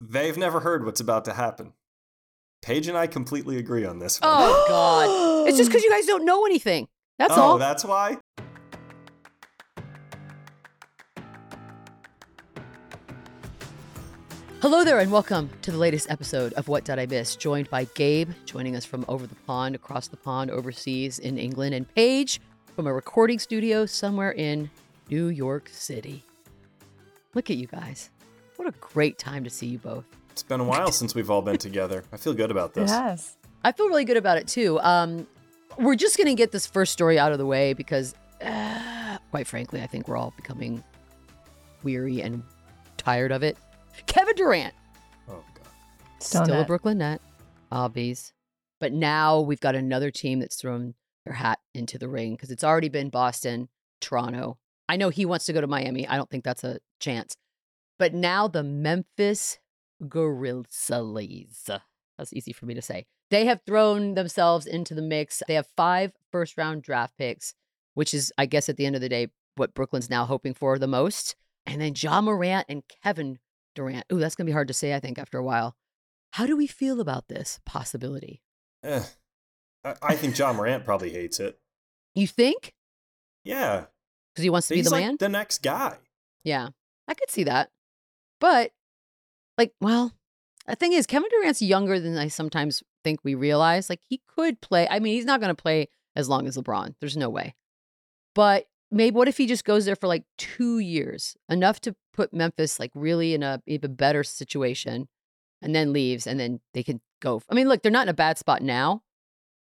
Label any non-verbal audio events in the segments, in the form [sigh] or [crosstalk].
They've never heard what's about to happen. Paige and I completely agree on this one. Oh God! [gasps] it's just because you guys don't know anything. That's oh, all. that's why. Hello there, and welcome to the latest episode of What Did I Miss? Joined by Gabe, joining us from over the pond, across the pond, overseas in England, and Paige from a recording studio somewhere in New York City. Look at you guys. What a great time to see you both. It's been a while since we've all been together. I feel good about this. Yes. I feel really good about it too. Um, we're just going to get this first story out of the way because, uh, quite frankly, I think we're all becoming weary and tired of it. Kevin Durant, Oh god. Still still a net. Brooklyn net, obvious. But now we've got another team that's thrown their hat into the ring because it's already been Boston, Toronto. I know he wants to go to Miami. I don't think that's a chance. But now the Memphis Grizzlies. That's easy for me to say. They have thrown themselves into the mix. They have five first round draft picks, which is, I guess, at the end of the day, what Brooklyn's now hoping for the most. And then Ja Morant and Kevin Durant. Ooh, that's going to be hard to say, I think, after a while. How do we feel about this possibility? Eh. I, I think Ja Morant probably hates it. You think? Yeah. Because he wants to be the like man? the next guy. Yeah, I could see that. But, like, well, the thing is, Kevin Durant's younger than I sometimes think we realize. Like, he could play. I mean, he's not going to play as long as LeBron. There's no way. But maybe what if he just goes there for like two years, enough to put Memphis like really in a even better situation, and then leaves, and then they can go. I mean, look, they're not in a bad spot now.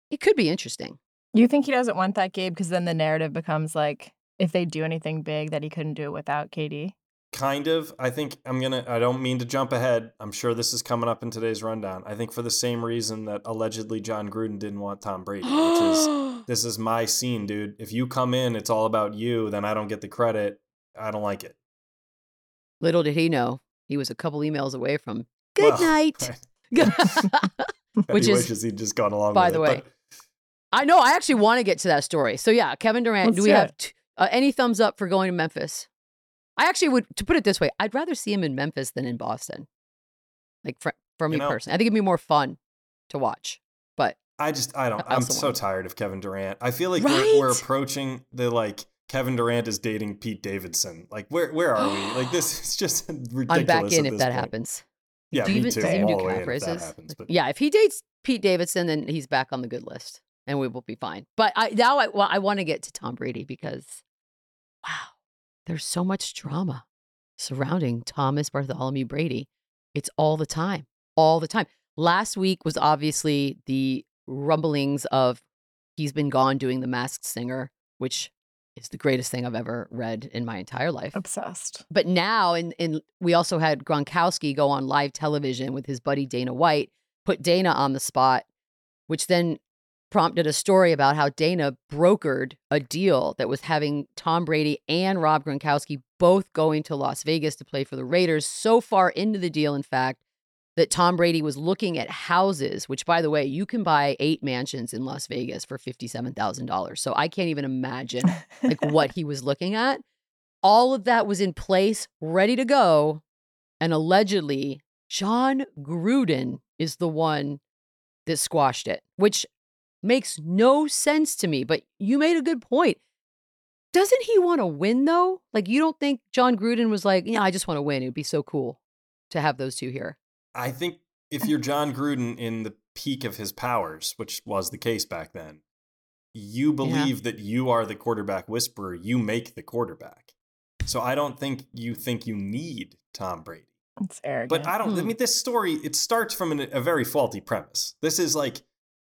It could be interesting. You think he doesn't want that, Gabe? Because then the narrative becomes like, if they do anything big, that he couldn't do it without KD. Kind of. I think I'm going to, I don't mean to jump ahead. I'm sure this is coming up in today's rundown. I think for the same reason that allegedly Jon Gruden didn't want Tom Brady, which is [gasps] this is my scene, dude. If you come in, it's all about you, then I don't get the credit. I don't like it. Little did he know he was a couple emails away from good Well, night. right. [laughs] Which [laughs] he is- wishes he'd just gone along by with the it, way, but- I know. I actually want to get to that story. So yeah, Kevin Durant. Let's do we have t- uh, any thumbs up for going to Memphis? I actually would. To put it this way, I'd rather see him in Memphis than in Boston. Like for for me You know- personally, I think it'd be more fun to watch. But I just I don't. I'm so want- tired of Kevin Durant. I feel like we're, we're approaching the like Kevin Durant is dating Pete Davidson. Like where where are we? Like this [gasps] is just ridiculous. [laughs] I'm back in if that point. happens. Yeah, do you me even, too. does he even do cap raises? happens, yeah, if he dates Pete Davidson, then he's back on the good list, and we will be fine. But I now I well, I want to get to Tom Brady because, wow, there's so much drama surrounding Thomas Bartholomew Brady. It's all the time, all the time. Last week was obviously the rumblings of he's been gone doing the Masked Singer, which is the greatest thing I've ever read in my entire life. Obsessed. But now, and and we also had Gronkowski go on live television with his buddy Dana White, put Dana on the spot, which then prompted a story about how Dana brokered a deal that was having Tom Brady and Rob Gronkowski both going to Las Vegas to play for the Raiders. So far into the deal, in fact, that Tom Brady was looking at houses, which, by the way, you can buy eight mansions in Las Vegas for fifty-seven thousand dollars. So I can't even imagine like [laughs] what he was looking at. All of that was in place, ready to go. And allegedly, Jon Gruden is the one that squashed it, which makes no sense to me. But you made a good point. Doesn't he want to win though? Like, you don't think Jon Gruden was like, yeah, I just want to win. It would be so cool to have those two here. I think if [laughs] you're Jon Gruden in the peak of his powers, which was the case back then, you believe that you are the quarterback whisperer. You make the quarterback. So I don't think you think you need Tom Brady. It's arrogant. But I don't. I Hmm. mean, this story it starts from an, a very faulty premise. This is like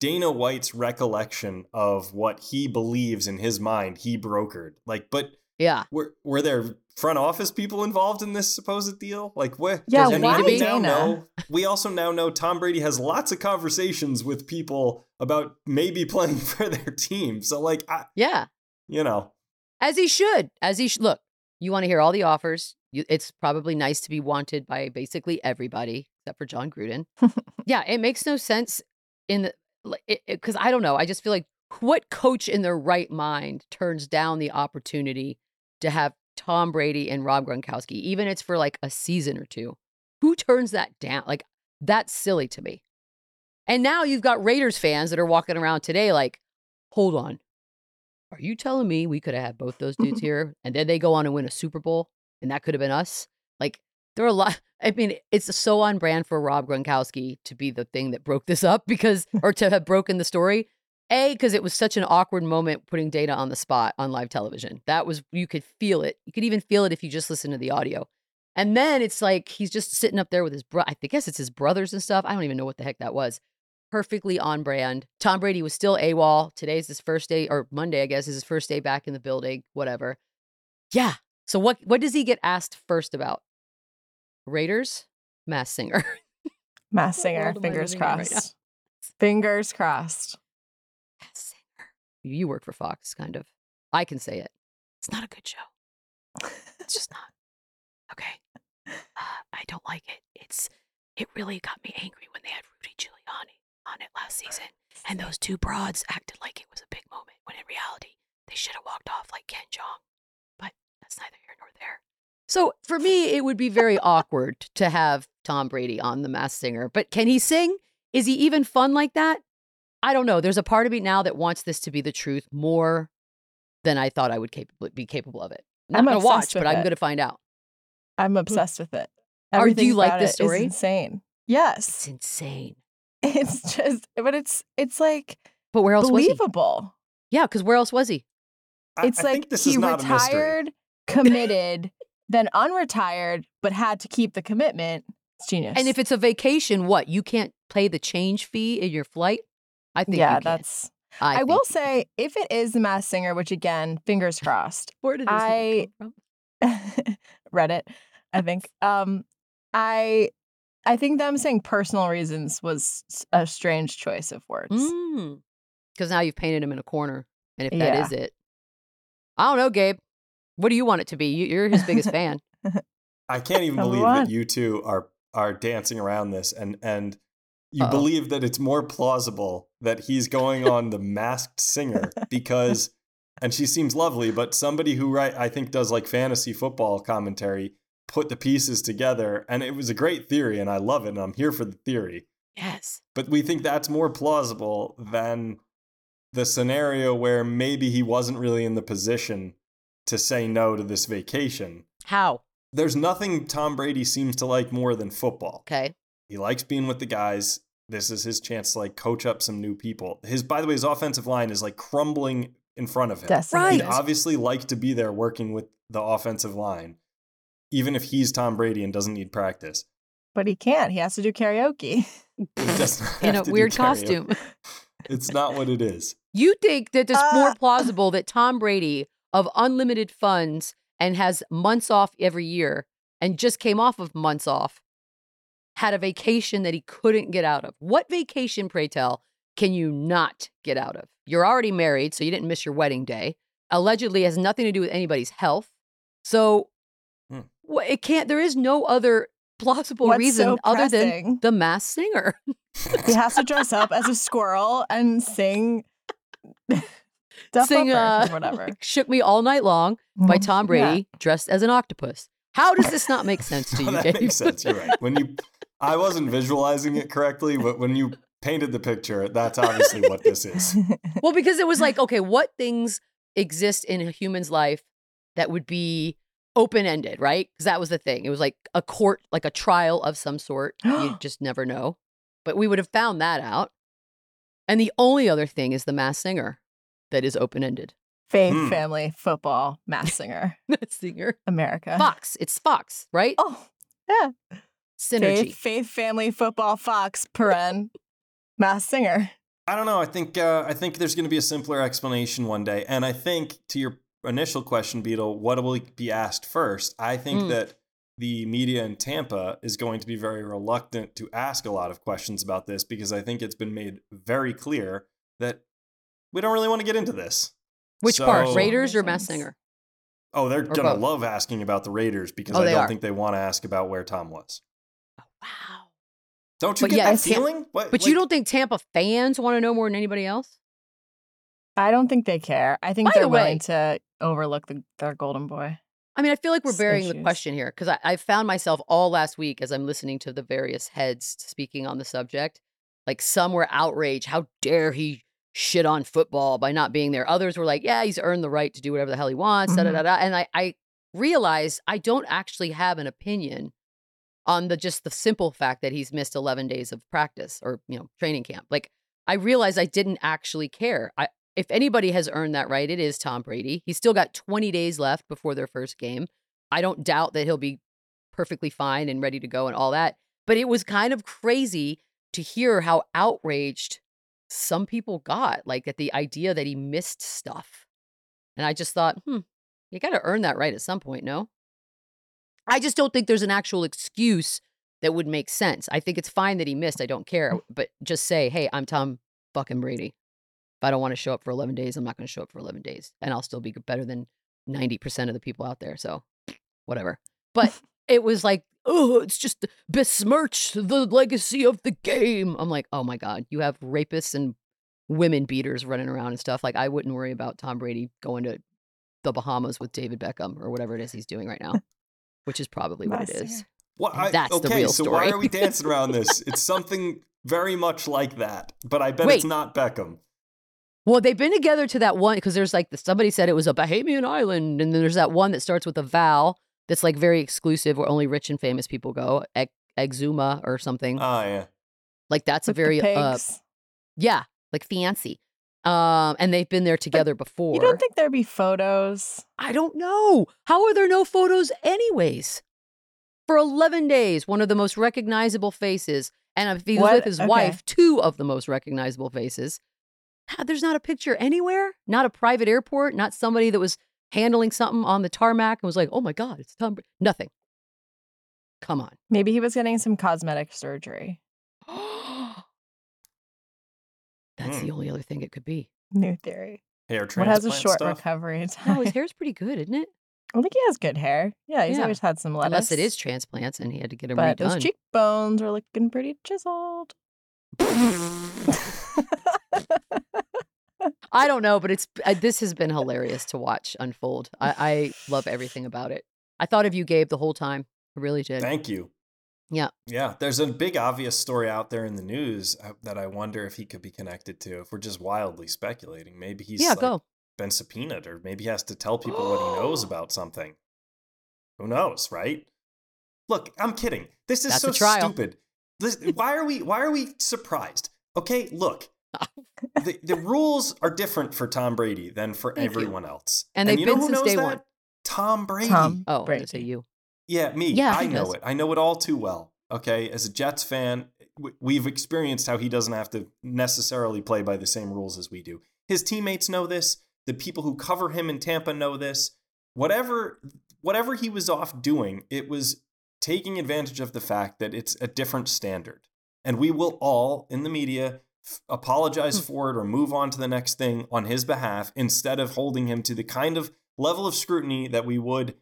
Dana White's recollection of what he believes in his mind he brokered. Like, but Yeah. were were there front office people involved in this supposed deal? Like what? Yeah, and why we now Dana? know we also now know Tom Brady has lots of conversations with people about maybe [laughs] playing for their team. So like I Yeah. you know, As he should. As he should. Look, you want to hear all the offers. You, it's probably nice to be wanted by basically everybody except for Jon Gruden. [laughs] yeah, it makes no sense in the because I don't know. I just feel like what coach in their right mind turns down the opportunity to have Tom Brady and Rob Gronkowski, even if it's for like a season or two? Who turns that down? Like that's silly to me. And now you've got Raiders fans that are walking around today like, hold on. Are you telling me we could have had both those dudes [laughs] here and then they go on and win a Super Bowl and that could have been us? Like, there are a lot. I mean, it's so on brand for Rob Gronkowski to be the thing that broke this up because, [laughs] or to have broken the story. A, because it was such an awkward moment putting Dana on the spot on live television. That was, you could feel it. You could even feel it if you just listen to the audio. And then it's like he's just sitting up there with his bro. I guess it's his brothers and stuff. I don't even know what the heck that was. Perfectly on brand. Tom Brady was still AWOL. Today's his first day, or Monday, I guess, is his first day back in the building. Whatever. Yeah. So what what does he get asked first about? Raiders, Mass Singer. [laughs] Mass singer. world am I Fingers in right crossed. Fingers crossed. Mass Singer. You work for Fox, kind of. I can say it. It's not a good show. It's just not. Okay. Uh, I don't like it. It's it really got me angry when they had Rudy Giuliani on it last season, and those two broads acted like it was a big moment when in reality they should have walked off like Ken Jeong. But that's neither here nor there. So for me, it would be very awkward to have Tom Brady on The Masked Singer. But can he sing? Is he even fun like that? I don't know. There's a part of me now that wants this to be the truth more than I thought I would capable, be capable of it. I'm I'm not going to watch, obsessed but with I'm going to find out. I'm hmm. obsessed with it. Are- do you like about this it is story? insane. Yes. It's insane. [laughs] It's just, but it's, it's like But where else was he? believable. Yeah, because where else was he? I, It's I like think this he is not a retired, committed, then unretired, but had to keep the commitment. It's genius. And if it's a vacation, what? You can't pay the change fee in your flight? I think yeah, that's. I, I, will say, if it is the Mass Singer, which again, fingers crossed, Where did this I- come from? [laughs] Reddit, I think. [laughs] Um, I, I think them saying personal reasons was a strange choice of words. Because now you've painted him in a corner. And if that Yeah. is it, I don't know, Gabe. What do you want it to be? You- You're his biggest fan. [laughs] I can't even believe one. that you two are are dancing around this and and you Uh-oh. believe that it's more plausible that he's going on the masked singer [laughs] because and she seems lovely, but somebody who right I think does like fantasy football commentary put the pieces together and it was a great theory and I love it and I'm here for the theory. Yes. But we think that's more plausible than the scenario where maybe he wasn't really in the position to say no to this vacation. How? There's nothing Tom Brady seems to like more than football. Okay. He likes being with the guys. This is his chance to like coach up some new people. His by the way, his offensive line is like crumbling in front of him. Decimated. He'd obviously like to be there working with the offensive line, even if he's Tom Brady and doesn't need practice. But he can't. He has to do karaoke. [laughs] He does not In a weird costume. It's not what it is. You think that it's more Uh. plausible that Tom Brady of unlimited funds and has months off every year and just came off of months off had a vacation that he couldn't get out of. What vacation, pray tell, can you not get out of? You're already married, so you didn't miss your wedding day. Allegedly has nothing to do with anybody's health. So Hmm. it can't there is no other plausible What's reason so other than the mass singer. He has to dress up as a squirrel and sing. Duff Sing uh, [laughs] [laughs] or whatever. Shook Me All Night Long by Mhm. Tom Yeah. Brady dressed as an octopus. How does this not make sense to [laughs] you, that Gabe? makes sense. You're right. When you, I wasn't visualizing it correctly, but when you painted the picture, that's obviously what this is. well, because it was like, okay, what things exist in a human's life that would be open ended, right? Because that was the thing. It was like a court, like a trial of some sort. you [gasps] just never know. But we would have found that out. And the only other thing is the mass singer that is open ended. Faith, Hmm. family, football, mass singer, [laughs] Mass singer. America. Fox. It's Fox, right? Oh, yeah. Synergy. Faith, faith, family, football, Fox, paren, mass singer. I don't know. I think uh, I think there's going to be a simpler explanation one day, and I think to your initial question, Beadle, what will be asked first? I think Mm. that the media in Tampa is going to be very reluctant to ask a lot of questions about this because I think it's been made very clear that we don't really want to get into this. Which part? So- Raiders or Mass Reasons. Singer? Oh, they're Or gonna both? love asking about the Raiders because Oh, I don't are. think they want to ask about where Tom was. Oh, wow. Don't you But get yeah, that it's Tam- feeling? What, But you don't think Tampa fans want to know more than anybody else? I don't think they care. I think By they're the way- willing to overlook the, their golden boy. I mean, I feel like we're burying the question here because I, I found myself all last week as I'm listening to the various heads speaking on the subject. Like some were outraged. How dare he shit on football by not being there? Others were like, yeah, he's earned the right to do whatever the hell he wants. Da, da, mm-hmm. da, da. And I, I realized I don't actually have an opinion on the just the simple fact that he's missed 11 days of practice or, you know, training camp. Like I realized I didn't actually care. I, if anybody has earned that right, it is Tom Brady. He's still got 20 days left before their first game. I don't doubt that he'll be perfectly fine and ready to go and all that. But it was kind of crazy to hear how outraged some people got, like at the idea that he missed stuff. And I just thought, hmm, you got to earn that right at some point, no? I just don't think there's an actual excuse that would make sense. I think it's fine that he missed. I don't care. But just say, hey, I'm Tom fucking Brady. If I don't want to show up for 11 days, I'm not going to show up for 11 days. And I'll still be better than 90% of the people out there. So whatever. But it was like, oh, it's just besmirched the legacy of the game. I'm like, oh my God, you have rapists and women beaters running around and stuff. Like, I wouldn't worry about Tom Brady going to the Bahamas with David Beckham or whatever it is he's doing right now, which is probably what it is. Master. is. What, I, that's the okay, real so story. why are we [laughs] dancing around this? It's something very much like that, but I bet it's not Beckham. Well, they've been together to that one because there's like somebody said it was a Bahamian island, and then there's that one that starts with a vowel that's like very exclusive where only rich and famous people go, Ex- Exuma or something. Oh yeah. like that's a With the very uh, yeah, like fancy. Um, and they've been there together before. you don't think there'd be photos? I don't know. How are there no photos, anyways? For 11 days, one of the most recognizable faces, and if he was What? with his Okay. wife, two of the most recognizable faces. How- There's not a picture anywhere, not a private airport, not somebody that was handling something on the tarmac and was like, oh my God, it's Tom. Bra-" Nothing. Come on. Maybe he was getting some cosmetic surgery. [gasps] That's Hmm. the only other thing it could be. New theory. Hair What transplant has a short stuff. recovery [laughs] time? No, his hair's pretty good, isn't it? I think he has good hair. Yeah, he's Yeah. always had some lettuce. Unless it is transplants and he had to get them But redone. those cheekbones are looking pretty chiseled. [laughs] [laughs] I don't know, but it's uh, this has been hilarious to watch unfold. I, I love everything about it. I thought of you, Gabe, the whole time. I really did. Thank you. Yeah. Yeah, there's a big obvious story out there in the news uh, that I wonder if he could be connected to. If we're just wildly speculating, maybe he's yeah, like, go. been subpoenaed, or maybe he has to tell people what he knows [gasps] about something. Who knows, right? Look, I'm kidding. This is That's so stupid. This, why are we? Why are we surprised? Okay, look. The, the rules are different for Tom Brady than for Thank you. everyone else. And they've you know been since day that? one. Tom Brady. Tom. Oh, I gonna Brady. say you. Yeah, me. Yeah, I know does. it. I know it all too well. Okay, as a Jets fan, we've experienced how he doesn't have to necessarily play by the same rules as we do. His teammates know this. The people who cover him in Tampa know this. Whatever, whatever he was off doing, it was taking advantage of the fact that it's a different standard, and we will all in the media f- apologize Hmm. for it or move on to the next thing on his behalf instead of holding him to the kind of level of scrutiny that we would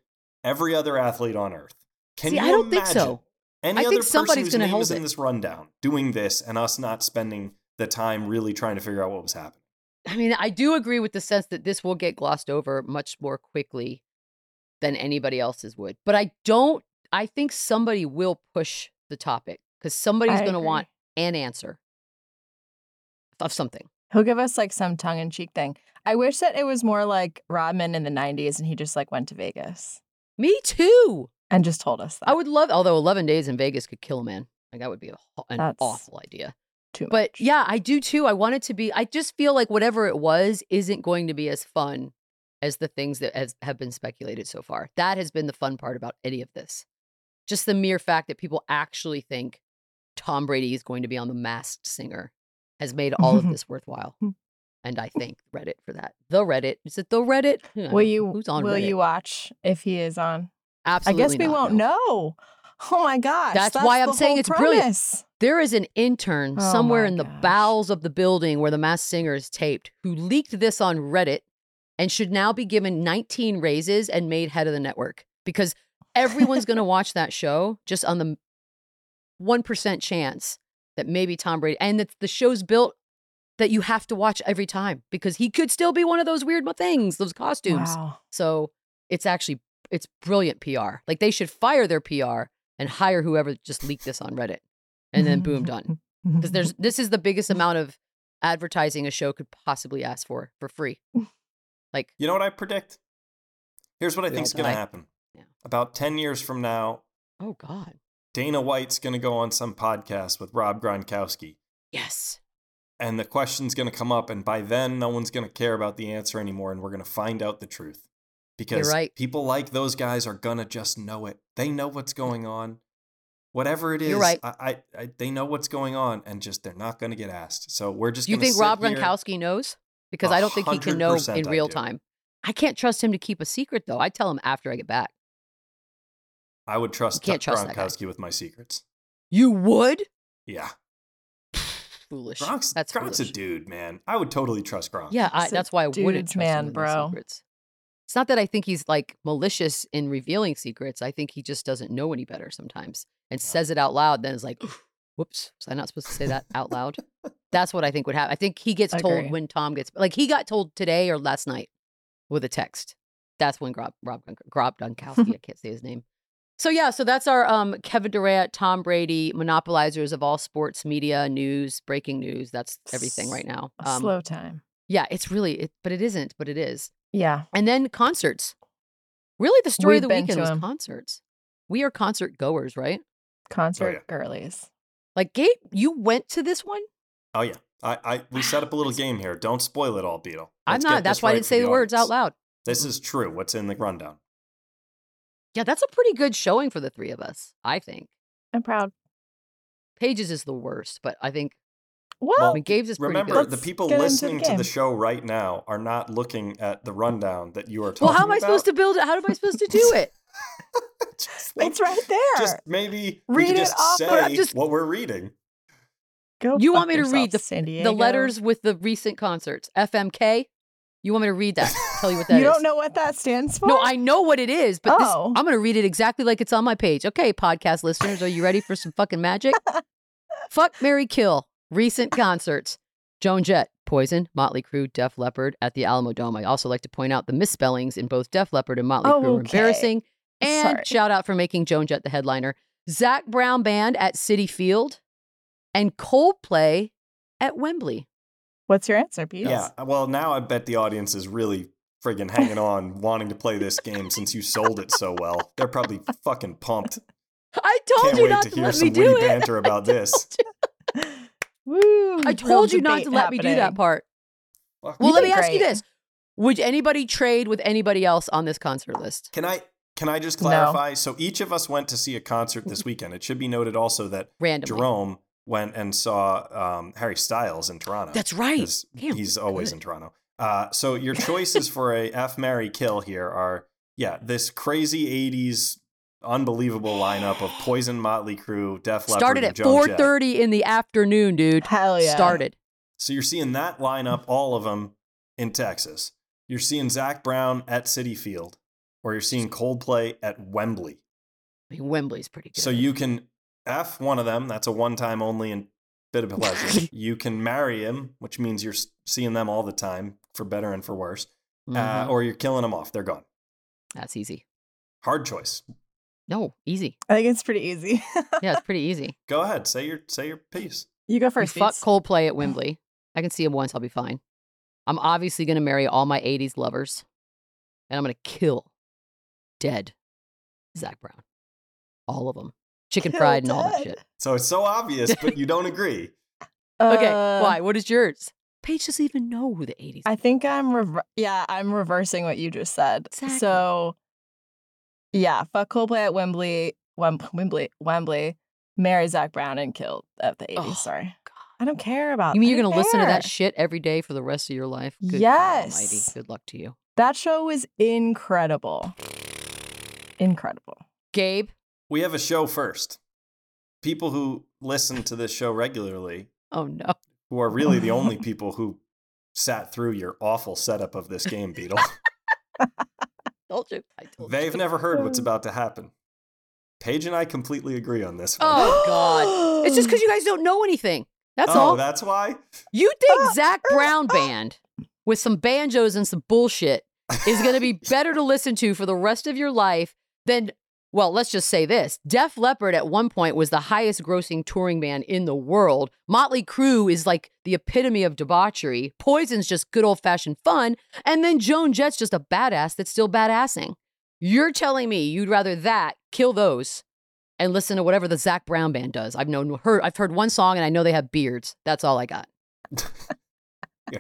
every other athlete on earth. Can See, you I don't think imagine so. Any I other think person somebody's whose gonna name hold is in it. this rundown doing this and us not spending the time really trying to figure out what was happening? I mean, I do agree with the sense that this will get glossed over much more quickly than anybody else's would. But I don't. I think somebody will push the topic because somebody's going to want an answer of something. He'll give us like some tongue in cheek thing. I wish that it was more like Rodman in the 90s and he just like went to Vegas Me too. and just told us that. I would love, although 11 days in Vegas could kill a man. Like that would be a, an That's awful idea. too much. But yeah, I do too. I want it to be, I just feel like whatever it was isn't going to be as fun as the things that has, have been speculated so far. That has been the fun part about any of this. Just the mere fact that people actually think Tom Brady is going to be on The Masked Singer has made all of [laughs] this worthwhile. And I thank Reddit for that. The Reddit. Is it the Reddit? [laughs] Will you Who's on will Reddit? you watch if he is on? Absolutely I guess we not, won't no. know. Oh my gosh. That's why I'm saying it's brilliant. There is an intern Oh somewhere in the gosh. bowels of the building where the mass singer is taped who leaked this on Reddit and should now be given 19 raises and made head of the network because everyone's going [laughs] to watch that show just on the 1% chance that maybe Tom Brady and that the show's built that you have to watch every time because he could still be one of those weird things, those costumes. Wow. So it's actually it's brilliant PR. Like they should fire their PR and hire whoever just leaked this on Reddit. And then boom, done. [laughs] Because there's this is the biggest amount of advertising a show could possibly ask for for free. Like You know what I predict? Here's what I We think's all going to happen. Yeah. About 10 years from now, oh god. Dana White's going to go on some podcast with Rob Gronkowski. Yes. And the question's going to come up, and by then, no one's going to care about the answer anymore, and we're going to find out the truth. Because right. people like those guys are going to just know it. They know what's mm. going on. Whatever it is, right. I, I, I, they know what's going on, and just they're not going to get asked. So we're just you think Rob here- Gronkowski knows? Because I don't think he can know in real time. I can't trust him to keep a secret though. I tell him after I get back. I would trust can't trust. Gronkowski with my secrets. You would? Yeah. [sighs] Foolish. Gronk's, That's Gronk's foolish. a dude, man. I would totally trust Gronk. Yeah, I, that's why I wouldn't trust man, him with my bro. secrets. It's not that I think he's like malicious in revealing secrets. I think he just doesn't know any better sometimes and says it out loud. Then is like, "Whoops, was I not supposed to say that out loud?" [laughs] That's what I think would happen. I think he gets told Agree. when Tom gets like he got told today or last night with a text. That's when Grob Rob Grob Dunkowski. [laughs] I can't say his name. So yeah, so that's our um, Kevin Durant, Tom Brady, monopolizers of all sports media, news, breaking news. That's everything right now. A Um, slow time. yeah, it's really, it, but it isn't, but it is. Yeah. And then concerts. Really, the story of We've the weekend to was 'em. concerts. We are concert goers, right? Concert yeah. girlies. Like Gabe, you went to this one. Oh yeah. I, I we set up a little game here. Don't spoil it all, Beadle. I'm not. That's this why I didn't say the words out loud. This is true. What's in the rundown? Yeah, that's a pretty good showing for the three of us. I think I'm proud. Paige's is the worst, but I think Well, I mean Gabe's is pretty Remember, good. the people get into the listening to the show right now are not looking at the rundown that you are talking well, how am I about. supposed to build it? How am I supposed to [laughs] do it? [laughs] just, think- it's right there. just maybe we Read it just off say just- what we're reading. Go You want me to read the- San the letters with the recent concerts. FMK. You want me to read that? Tell you what [laughs] that is. You don't know what that stands for? No, I know what it is, but this, Oh. I'm going to read it exactly like it's on my page. Okay, podcast listeners, are you ready for some fucking magic? [laughs] Fuck Mary Kill. Recent concerts. Joan Jett, Poison, Motley Crue, Def Leppard at the Alamo Dome. I also like to point out the misspellings in both Def Leppard and Motley Crue are Okay. embarrassing. And Sorry. shout out for making Joan Jett the headliner. Zac Brown Band at Citi Field and Coldplay at Wembley. What's your answer, Pete? Yeah. Well, now I bet the audience is really friggin' hanging on, wanting to play this game since you sold it so well. They're probably fucking pumped. [laughs] I told Can't you wait not to to, hear let some me do witty it. banter [laughs] about this. Woo. I told you not to let me do that part. Fuck. Well, You let did me ask you great. this: Would anybody trade with anybody else on this concert list? Can I can I just No. clarify? So each of us went to see a concert this [laughs] weekend. It should be noted also that Randomly. Jerome went and saw um, Harry Styles in Toronto. That's right. Damn, he's always good. in Toronto. Uh, so your [laughs] choices for a F Mary Kill here are yeah this crazy '80s unbelievable lineup of [gasps] Poison, Motley Crue, Def Leppard, Started at 4:30 in the afternoon, dude. Hell yeah. Started. So you're seeing that lineup, all of them in Texas. You're seeing Zac Brown at Citi Field, or you're seeing Coldplay at Wembley. I mean, Wembley's pretty good. So you can F one of them. That's a one time only and bit of pleasure. [laughs] you can marry him, which means you're seeing them all the time for better and for worse, uh, Mhm. or you're killing them off. They're gone. That's easy. Hard choice. No, easy. I think it's pretty easy. [laughs] Yeah, it's pretty easy. Go ahead. Say your say your piece. you go We first. fuck Beats. Coldplay at Wembley. I can see him once. I'll be fine. I'm obviously gonna marry all my '80s lovers, and I'm gonna kill dead Zac Brown, all of them, chicken Kill fried and all that shit. So it's so obvious, but you don't agree. [laughs] Okay, Uh, why? What is yours? Paige doesn't even know who the '80s. I think I'm rever- yeah, I'm reversing what you just said. Exactly. So yeah, fuck Coldplay at Wembley, Wem- Wembley, Wembley, marry Zac Brown and kill at the 80s. Oh, sorry. I don't care about. You mean I you're going to listen to that shit every day for the rest of your life? Good God almighty. Yes. Good luck to you. That show was incredible. Incredible. Gabe, We have a show first. People who listen to this show regularly, oh no. who are really the only [laughs] people who sat through your awful setup of this game, Beadle, [laughs] Told you. I told they've you. never heard what's [laughs] about to happen. Paige and I completely agree on this one. Oh God. It's just because you [gasps] guys don't know anything. That's oh, all. that's why? You think Zac Brown band with some banjos and some bullshit is going to be better to listen to for the rest of your life than, well, let's just say this. Def Leppard at one point was the highest grossing touring band in the world. Motley Crue is like the epitome of debauchery. Poison's just good old fashioned fun. And then Joan Jett's just a badass that's still badassing. You're telling me you'd rather that kill those and listen to whatever the Zac Brown band does. I've known heard I've heard one song and I know they have beards. That's all I got. [laughs]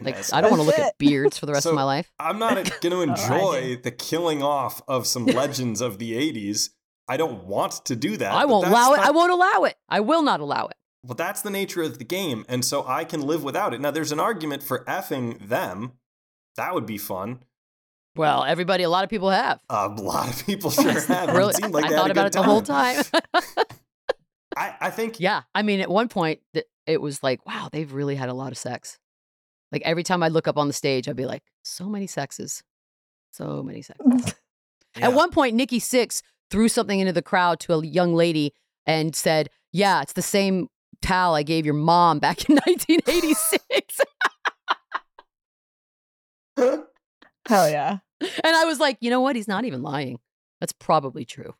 Like I don't want to look it. at beards for the rest So- of my life. I'm not [laughs] going to enjoy do. the killing off of some [laughs] legends of the 80s. I don't want to do that. I won't allow it. not- I won't allow it. I will not allow it. Well, that's the nature of the game, and so I can live without it. Now, there's an argument for effing them. That would be fun. Well, everybody, a lot of people have. A lot of people [laughs] sure have. Really, it seemed like I thought about it the whole time. [laughs] I, I think yeah, I mean, at one point, it was like, wow, they've really had a lot of sex. Like every time I look up on the stage, I'd be like, so many sexes, so many sexes. [laughs] yeah. At one point, Nikki Sixx threw something into the crowd to a young lady and said, "Yeah, it's the same towel I gave your mom back in [laughs] 1986." Hell yeah. and I was like, you know what? He's not even lying. That's probably true.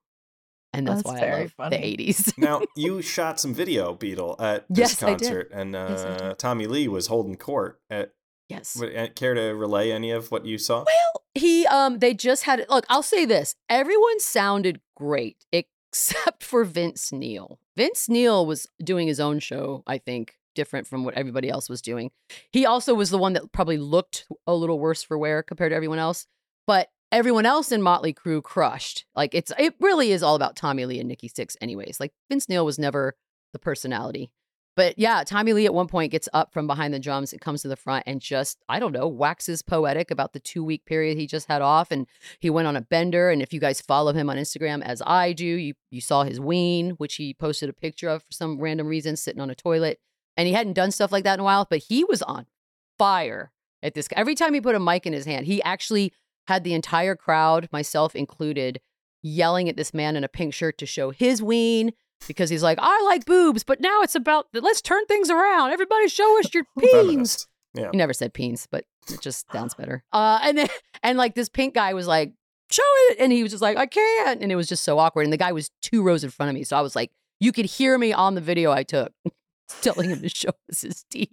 And that's, That's why I very love funny. the 80s. [laughs] now you shot some video, Beadle, at this Yes, I did. concert, and uh, Yes, I did. Tommy Lee was holding court. At, yes. would, uh, care to relay any of what you saw? Well, he um they just had look, I'll say this. Everyone sounded great [laughs] except for Vince Neil. Vince Neil was doing his own show, I think, different from what everybody else was doing. He also was the one that probably looked a little worse for wear compared to everyone else, but everyone else in Motley Crue crushed. Like it's it really is all about Tommy Lee and Nikki Sixx anyways. Like Vince Neil was never the personality. But yeah, Tommy Lee at one point gets up from behind the drums and comes to the front and just, I don't know, waxes poetic about the two week period he just had off. And he went on a bender. And if you guys follow him on Instagram, as I do, you, you saw his ween, which he posted a picture of for some random reason, sitting on a toilet. And he hadn't done stuff like that in a while, but he was on fire at this. Every time he put a mic in his hand, he actually had the entire crowd, myself included, yelling at this man in a pink shirt to show his ween because he's like, I like boobs, but now it's about let's turn things around. Everybody show us your [laughs] peens. Yeah. He never said peens, but it just sounds better. Uh, and then [laughs] and like this pink guy was like, show it, and he was just like, I can't, and it was just so awkward. And the guy was two rows in front of me, so I was like, you could hear me on the video I took, [laughs] telling him to show us his teeth.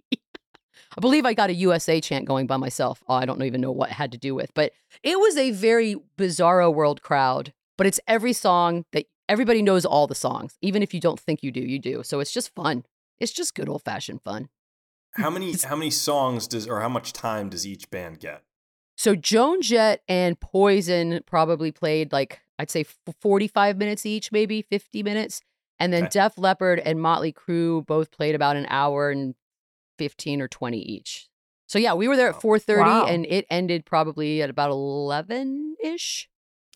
I believe I got a USA chant going by myself. Oh, I don't even know what it had to do with, but it was a very bizarro world crowd. But it's every song that everybody knows all the songs, even if you don't think you do, you do. So it's just fun. It's just good old fashioned fun. How many how many songs does or how much time does each band get? So Joan Jett and Poison probably played like I'd say 45 minutes each, maybe 50 minutes. And then Okay. Def Leppard and Motley Crue both played about an hour and 15 or 20 each. So yeah, we were there at 4:30 Wow. and it ended probably at about 11ish.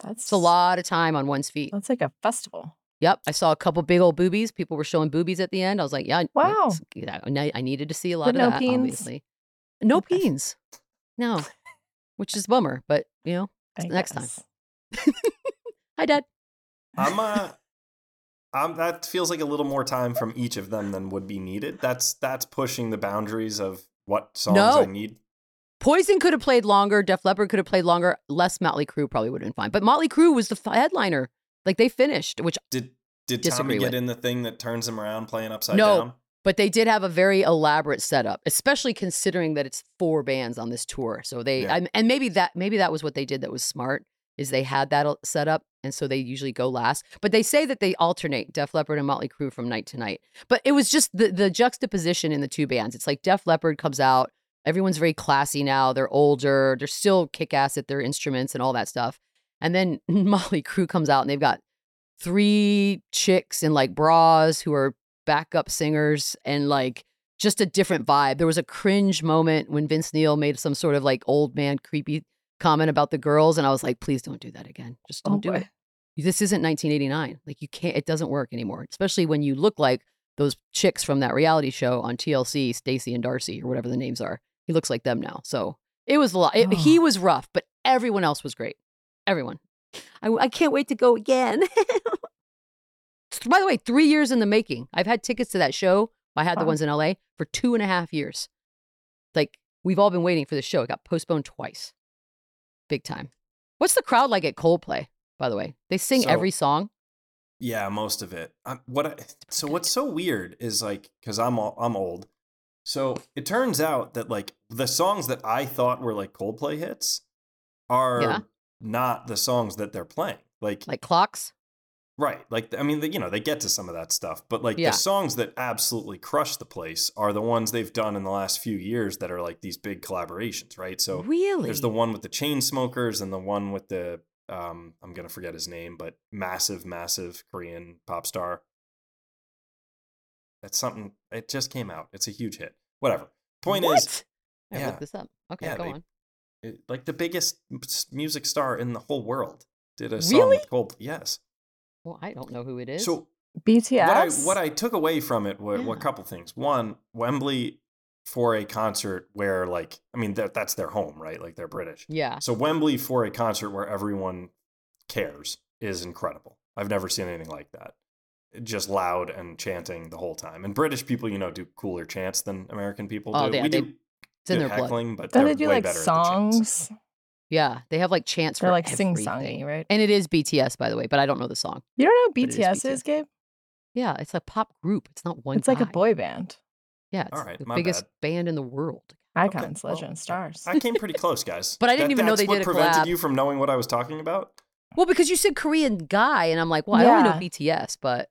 That's It's a lot of time on one's feet. That's like a festival. Yep, I saw a couple big old boobies. People were showing boobies at the end. I was like, yeah, Wow. it's- yeah, I I needed to see a lot But of no that. peens? Obviously, no Okay. peens. No, which is a bummer. But you know, I Next time. [laughs] hi, Dad. I'm uh um that feels like a little more time from each of them than would be needed. That's that's pushing the boundaries of what songs No. I need. Poison could have played longer. Def Leppard could have played longer. Less Motley Crue probably would have been fine. But Motley Crue was the f- headliner. Like they finished, which Did did Tommy get with. in the thing that turns him around playing upside No. down? but they did have a very elaborate setup, especially considering that it's four bands on this tour. So they Yeah. And maybe that maybe that was what they did that was smart is they had that set up and so they usually go last. But they say that they alternate Def Leppard and Motley Crue from night to night. But it was just the the juxtaposition in the two bands. It's like Def Leppard comes out, everyone's very classy now. They're older, they're still kick ass at their instruments and all that stuff. And then [laughs] Motley Crue comes out and they've got three chicks in like bras who are backup singers and like just a different vibe. There was a cringe moment when Vince Neil made some sort of like old man creepy comment about the girls, and I was like, please don't do that again. Just oh don't Oh, do boy. it. This isn't 1989. Like you can't. It doesn't work anymore. Especially when you look like those chicks from that reality show on TLC, Stacy and Darcy or whatever the names are. He looks like them now. So it was a lot. It, He Oh. was rough, but everyone else was great. Everyone. I, I can't wait to go again. [laughs] By the way, three years in the making. I've had tickets to that show. I had the ones in LA for two and a half years. Like we've all been waiting for the show. It got postponed twice. Big time. What's the crowd like at Coldplay? By the way, they sing So- every song. Yeah, most of it. Um, what? I, so what's so weird is like because I'm all, I'm old. So it turns out that like the songs that I thought were like Coldplay hits are Yeah. not the songs that they're playing. Like, Like clocks. right, like I mean, the, you know, they get to some of that stuff, but like Yeah. the songs that absolutely crush the place are the ones they've done in the last few years that are like these big collaborations, right? So really? there's the one with the Chainsmokers and the one with the um I'm gonna forget his name, but massive, massive Korean pop star. That's something it just came out. It's a huge hit. Whatever. Point what? is I yeah. looked this up. Okay, Yeah, go they- on. it, like the biggest music star in the whole world did a song Really? with Coldplay. Yes. Well, I don't know who it is. So BTS. what I what I took away from it were, were a couple things. One, Wembley for a concert where like I mean that that's their home, right? Like they're British. yeah. So Wembley for a concert where everyone cares is incredible. I've never seen anything like that. Just loud and chanting the whole time. And British people, you know, do cooler chants than American people Oh, do. yeah, we they- do It's in good their blood. heckling, but Don't they're they do way like better at the chants. songs? Yeah, they have like chants They're for like sing everything. songy, right? And it is BTS, by the way, but I don't know the song. You don't know But who BTS is, BTS. Gabe? Yeah, it's a pop group. It's not one. It's like a boy band. Yeah, it's All right, the my biggest bad. band in the world. Icons, well, legends, stars. I came pretty close, guys. [laughs] But I didn't That- even know that's they what did a prevented you from knowing what I was talking about. Well, because you said Korean guy, and I'm like, well, I only know BTS, but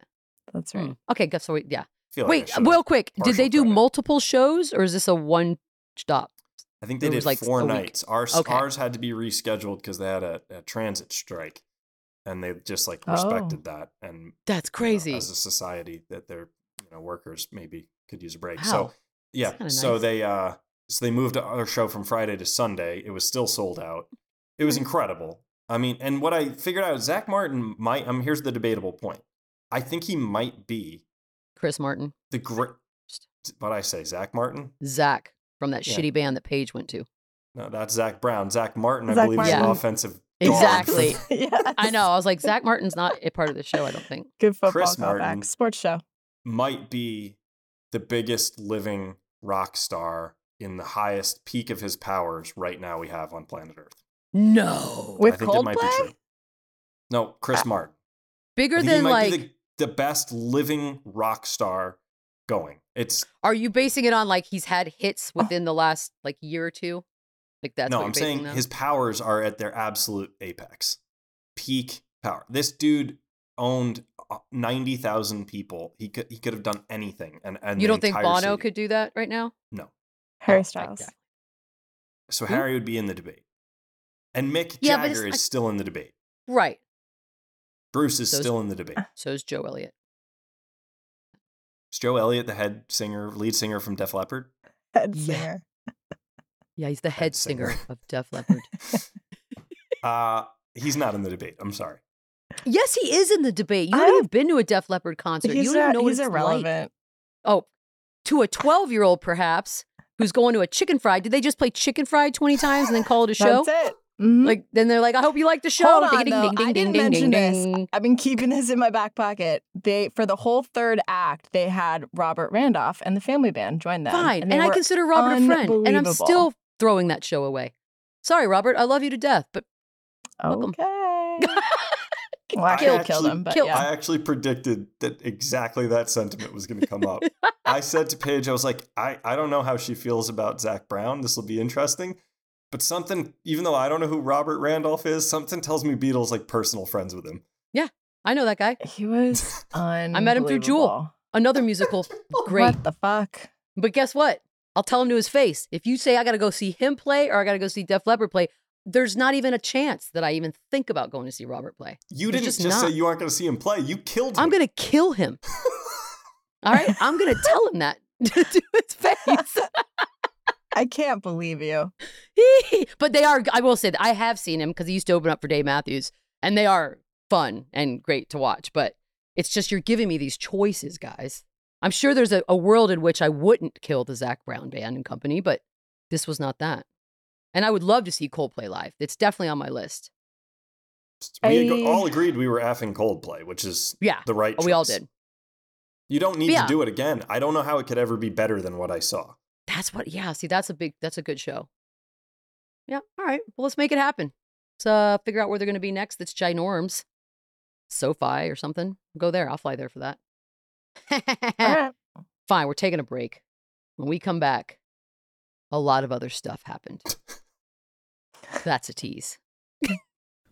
That's hmm. right. okay. Guess so. Yeah. Feel like I Wait, should've- real quick, did they partial do credit. multiple shows, or is this a one stop? I think they It did was like four a week. nights. Ours, Okay. ours had to be rescheduled because they had a, a transit strike, and they just like Oh. respected that. And That's you know, crazy. as a society that their you know workers maybe could use a break. Wow. So yeah, kinda so nice. they uh so they moved our show from Friday to Sunday. It was still sold out. It was incredible. I mean, and what I figured out, Zach Martin might. Um, here's the debatable point. I think he might be Chris Martin, the great. What I say, Zach Martin? Zach from that Yeah. shitty band that Paige went to. No, that's Zac Brown. Zach Martin, I Zach believe, is an Martin. offensive. dog. Exactly. [laughs] yes. I know. I was like, Zach Martin's not a part of the show. I don't think. Good football Chris callback. Martin. Sports show. might be the biggest living rock star in the highest peak of his powers right now we have on planet Earth. No. With I think it might be Coldplay? true. No, Chris ah, Martin. I Bigger think he than might like. be the, the best living rock star going. It's Are you basing it on like he's had hits within the last like year or two? Like that's no, what I'm saying them? his powers are at their absolute apex, peak power. This dude owned uh, ninety thousand people. He could he could have done anything. And and You don't think Bono city. could do that right now? No. Harry Oh, Styles. exactly. So Harry would be in the debate, and Mick Yeah, Jagger is like- still in the debate. Right. Bruce is So is- still in the debate. [laughs] So is Joe Elliott. Is Joe Elliott the head singer, lead singer from Def Leppard? Head singer. Yeah, he's the head Head singer singer. of Def Leppard. [laughs] Uh, he's not in the debate. I'm sorry. yes, he is in the debate. You I haven't been to a Def Leppard concert. You don't even a- know what he's it's like. irrelevant. Oh, to a 12 year old, perhaps, who's going to a chicken fried. Did they just play chicken fried 20 times and then call it a show? That's it. Mhm. Like, then they're like, I hope you like the show. Hold on, ding, though. ding, ding, I didn't ding, mention ding, this. Ding. I've been keeping this in my back pocket. They for the whole third act, they had Robert Randolph and the Family Band join them. Fine. they And, I consider Robert a friend. And I'm still throwing that show away. Sorry, Robert. I love you to death. But welcome. okay. [laughs] well, I I killed, actually- him, but Kill- yeah. I actually predicted that exactly that sentiment was going to come up. [laughs] I said to Paige, I was like, I, I don't know how she feels about Zac Brown. This will be interesting. But something, even though I don't know who Robert Randolph is, something tells me Beadle's like personal friends with him. Yeah, I know that guy. He was [laughs] I met him through Jewel. Another musical. [laughs] Great. What the fuck? But guess what? I'll tell him to his face. If you say I got to go see him play or I got to go see Def Leppard play, there's not even a chance that I even think about going to see Robert play. You There's didn't just just, say you aren't going to see him play. You killed him. I'm going to kill him. [laughs] All right? I'm going to tell him that to his face. I can't believe you. but they are. I will say that I have seen him because he used to open up for Dave Matthews, and they are fun and great to watch. But it's just you're giving me these choices, guys. I'm sure there's a, a world in which I wouldn't kill the Zac Brown band and company, but this was not that. And I would love to see Coldplay live. It's definitely on my list. We I- all agreed we were effing Coldplay, which is Yeah. the right. Oh, we all did. You don't need Yeah. to do it again. I don't know how it could ever be better than what I saw. That's what. Yeah. See, that's a big. That's a good show. Yeah. All right. Well, let's make it happen. Let's uh, figure out where they're going to be next. That's ginorms, SoFi or something. Go there. I'll fly there for that. [laughs] Right. Fine. We're taking a break. When we come back, a lot of other stuff happened. [laughs] That's a tease.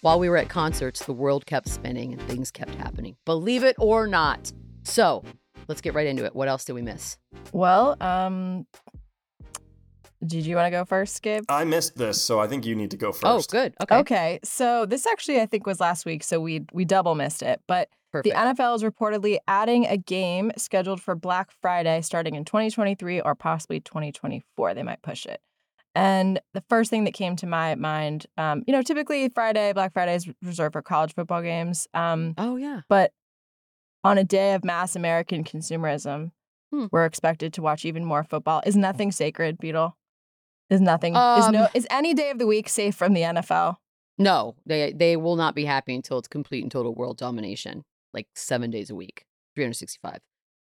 While we were at concerts, the world kept spinning and things kept happening. Believe it or not. So let's get right into it. What else did we miss? Well, um, did you want to go first, Gabe? I missed this, so I think you need to go first. Oh, good. Okay. Okay, so this actually I think was last week, so we we double missed it. But Perfect. the NFL is reportedly adding a game scheduled for Black Friday starting in 2023 or possibly 2024. They might push it. And the first thing that came to my mind, um, you know, typically Friday, Black Friday is reserved for college football games. Um, oh, yeah. but on a day of mass American consumerism, Hmm. we're expected to watch even more football. Is nothing sacred, Beadle? Is nothing is Um, no is any day of the week safe from the NFL? No, they they will not be happy until it's complete and total world domination, like seven days a week, 365.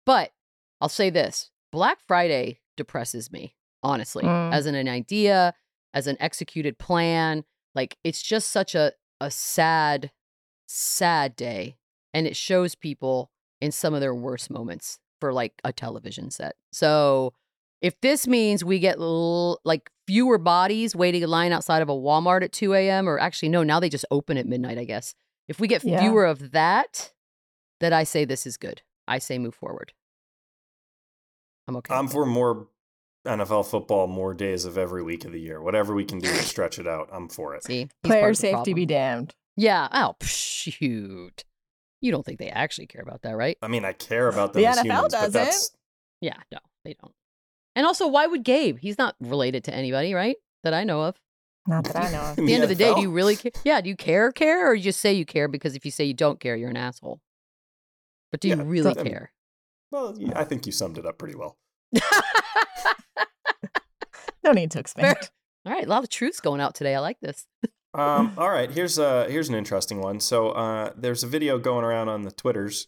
But I'll say this Black Friday depresses me, honestly, Mm. as an, an idea, as an executed plan. Like it's just such a, a sad, sad day. And it shows people in some of their worst moments for like a television set. So if this means we get l- like fewer bodies waiting in line outside of a Walmart at 2 a.m., or actually, no, now they just open at midnight, I guess. If we get Yeah. fewer of that, then I say this is good. I say move forward. I'm okay. I'm for more NFL football, more days of every week of the year. Whatever we can do to [laughs] stretch it out, I'm for it. it. See, Player of the safety be damned. Yeah. Oh, shoot. You don't think they actually care about that, right? I mean, I care about them The as NFL humans, doesn't. that's Yeah, no, they don't. And also, why would Gabe? He's not related to anybody, right? That I know of. Not that I know of. [laughs] At the end of the day, do you really care? Yeah, do you care, care, or you just say you care because if you say you don't care, you're an asshole? But do you Yeah, really I mean- care? Well, yeah, I think you summed it up pretty well. [laughs] No need to expand. All right, a lot of truths going out today. I like this. Um, [laughs] all right, here's uh here's an interesting one. So uh, there's a video going around on the twitters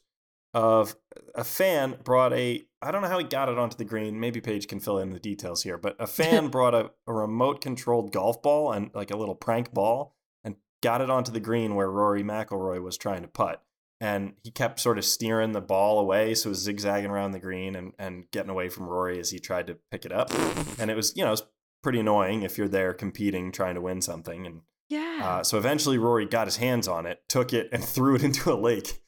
of a fan brought a I don't know how he got it onto the green. Maybe Paige can fill in the details here, but a [laughs] fan brought a, a remote controlled golf ball and like a little prank ball and got it onto the green where Rory McIlroy was trying to putt. And he kept sort of steering the ball away, so it was zigzagging around the green and, and getting away from Rory as he tried to pick it up. And it was, you know, it pretty annoying if you're there competing, trying to win something. And Yeah. uh, so eventually Rory got his hands on it, took it, and [laughs] threw it into a lake.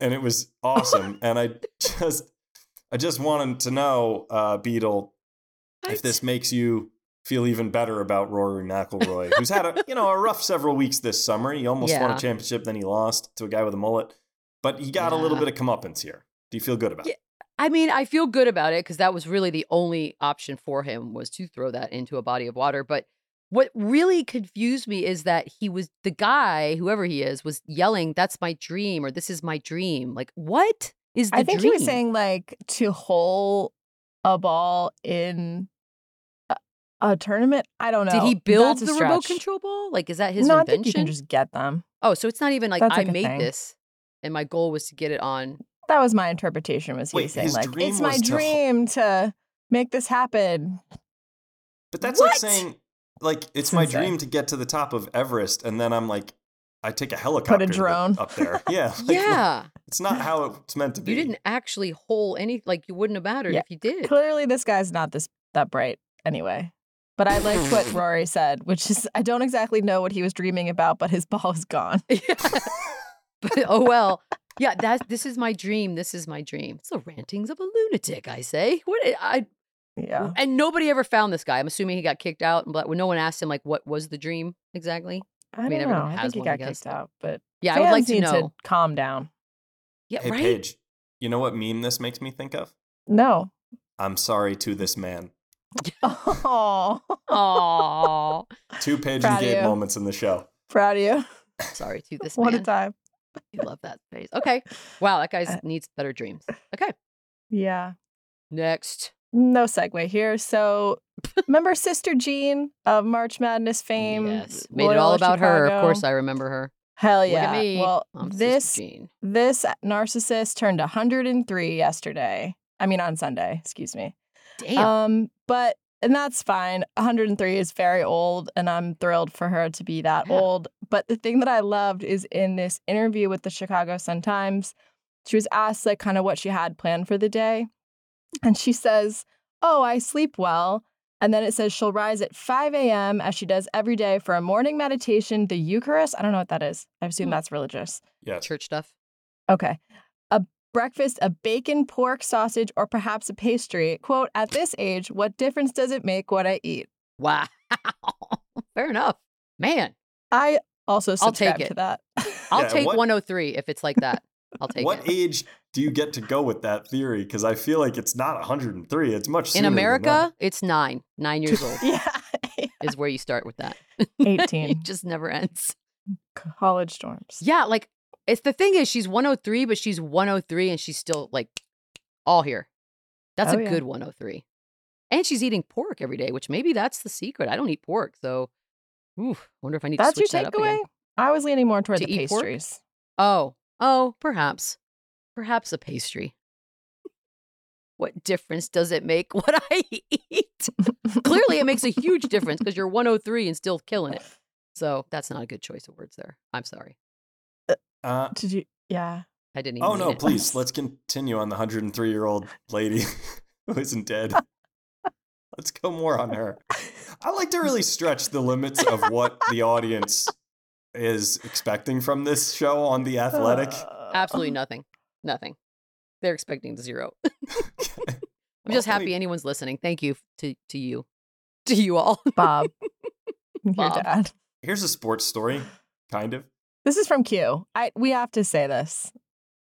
And it was awesome. [laughs] and I just I just wanted to know, uh, Beadle, if this makes you feel even better about Rory McIlroy, who's had a you know a rough several weeks this summer. He almost won a championship, then he lost to a guy with a mullet. But he got a little bit of comeuppance here. Do you feel good about Yeah. it? I mean, I feel good about it because that was really the only option for him was to throw that into a body of water. But What really confused me is that he was the guy, whoever he is, was yelling, "That's my dream" or "This is my dream." Like, what is the I think dream? he was saying like to hole a ball in a, a tournament. I don't know. Did he build That's the remote control ball? Like, is that his no, I invention? think you can just get them. Oh, so it's not even like That's I like made thing. this, and my goal was to get it on. That was my interpretation. Was he Wait, saying like it's my to dream to make this happen? But that's like saying, like, it's It's my insane. dream to get to the top of Everest, and then I'm like, I take a helicopter to- drone. up there. [laughs] Yeah, [laughs] like, yeah, it's not [laughs] how it's meant to be. you didn't actually hole any. Like, you wouldn't have mattered Yeah, if you did. Clearly, this guy's not this that bright anyway. But I liked what hmm. Rory said, which is I don't exactly know what he was dreaming about, but his [laughs] ball is gone. [laughs] but oh well. Yeah, that's this is my dream. This is my dream. It's the rantings of a lunatic, I say. What eh, I Yeah. and nobody ever found this guy. I'm assuming he got kicked out, but when no one asked him like what was the dream exactly. I, mean, don't know. I think he one, I got kicked out, but Yeah, I would like fans to know. to calm down. Yeah, Hey, right. Paige, you know what meme this makes me think of? No. I'm sorry to this man. Oh, [laughs] Aw. Two Paige Proud and of Gabe you. moments in the show. proud of you. Sorry to this [laughs] What man. a time. You love that face. Okay. Wow, that guy Uh, needs better dreams. Okay. Yeah. Next. No segue here. So, [laughs] remember Sister Jean of March Madness fame? yes. Made it all Loyola about her. Of course I remember her. Hell Look yeah. at me. Well, I'm Sister this Jean. this narcissist turned 103 yesterday. I mean, on Sunday. Excuse me. Damn. Um, but and that's fine. 103 is very old, and I'm thrilled for her to be that Yeah. old. But the thing that I loved is in this interview with the Chicago Sun Times, she was asked like kind of what she had planned for the day, and she says, "Oh, I sleep well." And then it says she'll rise at 5 a.m. as she does every day for a morning meditation, the Eucharist. I don't know what that is. I assume Hmm. that's religious. Yeah. Church stuff. Okay. A breakfast, a bacon, pork, sausage, or perhaps a pastry. Quote, at this age, what difference does it make what I eat? Wow. [laughs] Fair enough. Man, I also I'll take subscribe to it. that. I'll Yeah, take what- 103 if it's like that. I'll [laughs] take what it. age do you get to go with that theory? Because I feel like it's not 103. It's much In sooner than America, that. it's nine. Nine years old [laughs] yeah. is where you start with that. 18. it just never ends. College dorms. Yeah, like it's the thing is she's 103, but she's 103 and she's still like all here. That's Oh, a yeah. good 103. And she's eating pork every day, which maybe that's the secret. I don't eat pork, so ooh, wonder if I need That's to your switch up takeaway? I was leaning more toward To the eat pork? pastries. Oh, oh, perhaps. Perhaps a pastry. What difference does it make [laughs] what I eat? Clearly, it makes a huge difference because you're [laughs] 103 and still killing it. So that's not a good choice of words there. I'm sorry. Uh, Did you? Yeah. I didn't even oh no, it. please let's [laughs] continue on the 103 year old lady [laughs] who isn't dead. Let's go more on her. I like to really stretch the limits of what the audience is expecting from this show on The Athletic. Uh, Absolutely nothing. Nothing. They're expecting zero. [laughs] I'm Well, just happy mean- anyone's listening. Thank you to to you, to you all. Bob. Your dad. Here's a sports story, kind of. This is from Q. I we have to say this.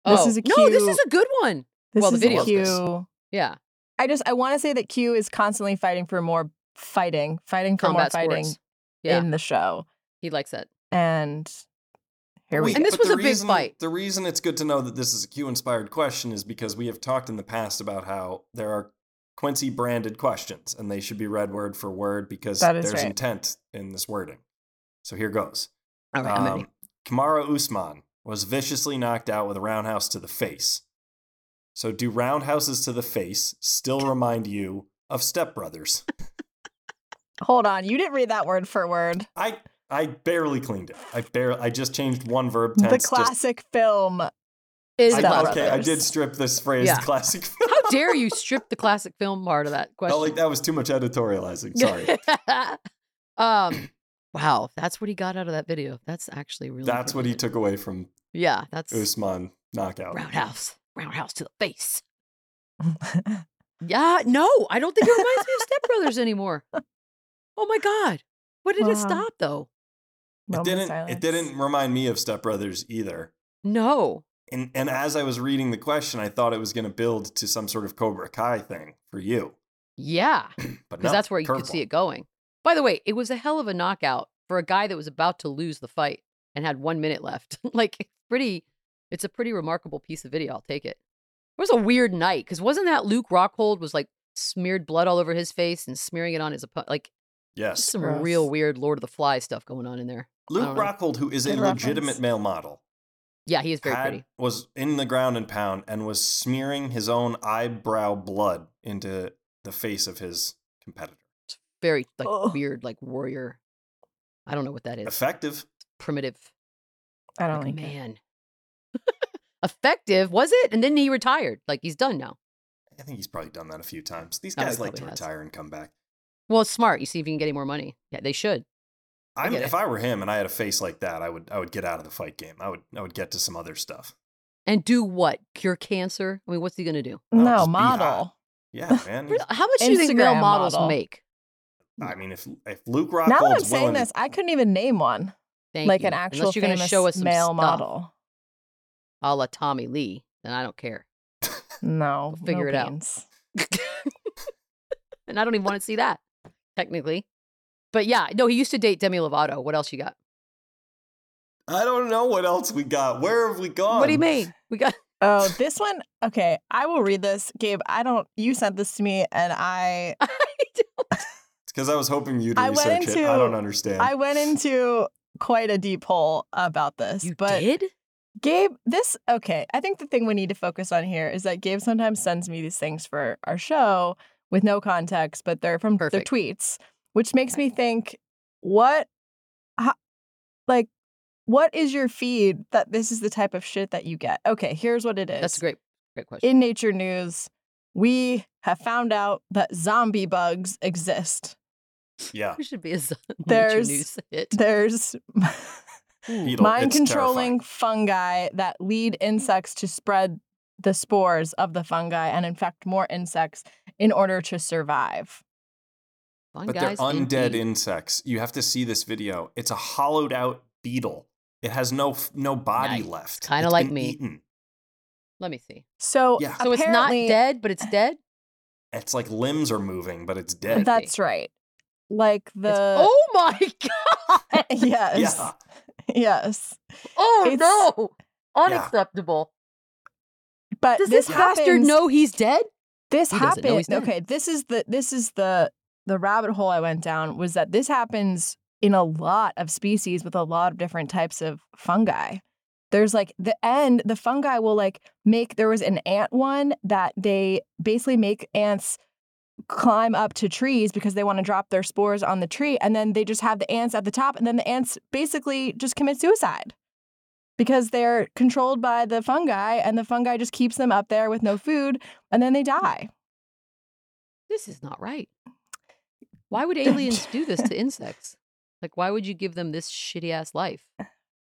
This oh is a no, this is a good one. This Well, the video a this. Q. Yeah, I just I want to say that Q is constantly fighting for more fighting, fighting for combat more fighting. Yeah, in the show. he likes it. And here we Wait, go. And this was the a big fight. The reason it's good to know that this is a Q inspired question is because we have talked in the past about how there are Quincy branded questions and they should be read word for word because there's right. intent in this wording. So here goes. All right, I'm ready. Um, Kamaru Usman was viciously knocked out with a roundhouse to the face. So do roundhouses to the face still remind you of Step Brothers? [laughs] Hold on, you didn't read that word for word. I I barely cleaned it. I barely I just changed one verb The tense. just- classic film. It is a I, Step classic. okay, I did strip this phrase Yeah. classic. How dare you [laughs] strip the classic film part of that question? Felt like that was too much editorializing. Sorry. [laughs] um, wow, that's what he got out of that video. That's actually really. That's what he took away from Yeah, that's Usman knockout. roundhouse, roundhouse to the face. [laughs] Yeah, no, I don't think it reminds me of Step Brothers anymore. Oh my god, what did Wow. it stop though? It didn't. It didn't remind me of Step Brothers either. No, And and as I was reading the question, I thought it was going to build to some sort of Cobra Kai thing for you, yeah, [clears throat] because no, that's where you could see it going. By the way, it was a hell of a knockout for a guy that was about to lose the fight and had one minute left. [laughs] like, it's pretty, it's a pretty remarkable piece of video. I'll take it. It was a weird night because wasn't that Luke Rockhold was like smeared blood all over his face and smearing it on his opponent? Like, Yes. some Gross. real weird Lord of the Flies stuff going on in there. Luke don't know. Rockhold, who is a Good legitimate male model, Yeah, he is very had- pretty. was in the ground and pound and was smearing his own eyebrow blood into the face of his competitor. Very like Ugh. weird, like warrior. I don't know what that is. Effective. Primitive. I don't like, like man. [laughs] Effective, was it? And then he retired. Like he's done now. I think he's probably done that a few times. These Oh, guys like to has. retire and come back. Well, it's smart. You see if you can get any more money. Yeah, they should. I I'm, if it. I were him and I had a face like that, I would I would get out of the fight game. I would I would get to some other stuff. And do what? Cure cancer? I mean, what's he gonna do? Oh, No, just be hot. model. Yeah, man. How much do you think male models model. make? I hmm. mean, if if Luke Rockhold's Now that I'm willing saying to- this, I couldn't even name one. Thank like you. an actual Unless you're gonna famous show us some male stuff, model. a la Tommy Lee, then I don't care. No, We'll figure no it out. [laughs] [laughs] and I don't even want to see that, technically. But yeah, no, he used to date Demi Lovato. What else you got? I don't know what else we got. Where have we gone? What do you mean? We got [laughs] Oh, this one. Okay, I will read this, Gabe. I don't. You sent this to me, and I It's because I was hoping you'd I went research it. I don't understand. I went into quite a deep hole about this. you but did? Gabe, this okay. I think the thing we need to focus on here is that Gabe sometimes sends me these things for our show with no context, but they're from Perfect. their tweets, which makes me think, what, how, like, what is your feed that this is the type of shit that you get? Okay, here's what it is. That's a great, great question. In Nature News, we have found out that zombie bugs exist. Yeah. There should be a z- [laughs] nature There's- news hit. There's [laughs] Beadle, mind controlling terrifying. fungi that lead insects to spread the spores of the fungi and infect more insects in order to survive. Fun But they're undead indeed. insects. You have to see this video. It's a hollowed out beetle. It has no no body Nice. left. Kinda like been me. Eaten. Let me see. So, Yeah. So it's not dead, but it's dead. It's like limbs are moving, but it's dead. That's right. Like It's- the oh my [laughs] god! [laughs] yes, yeah. [laughs] yes. Oh It's- no! Unacceptable. But Does this this, bastard know he's dead? This He happened. dead. Okay, this is the this is the the rabbit hole I went down was that this happens in a lot of species with a lot of different types of fungi. There's like the end, the fungi will like make there was an ant one that they basically make ants climb up to trees because they want to drop their spores on the tree and then they just have the ants at the top and then the ants basically just commit suicide because they're controlled by the fungi and the fungi just keeps them up there with no food and then they die. This is not right. Why would [laughs] aliens do this to insects? Like, why would you give them this shitty ass life?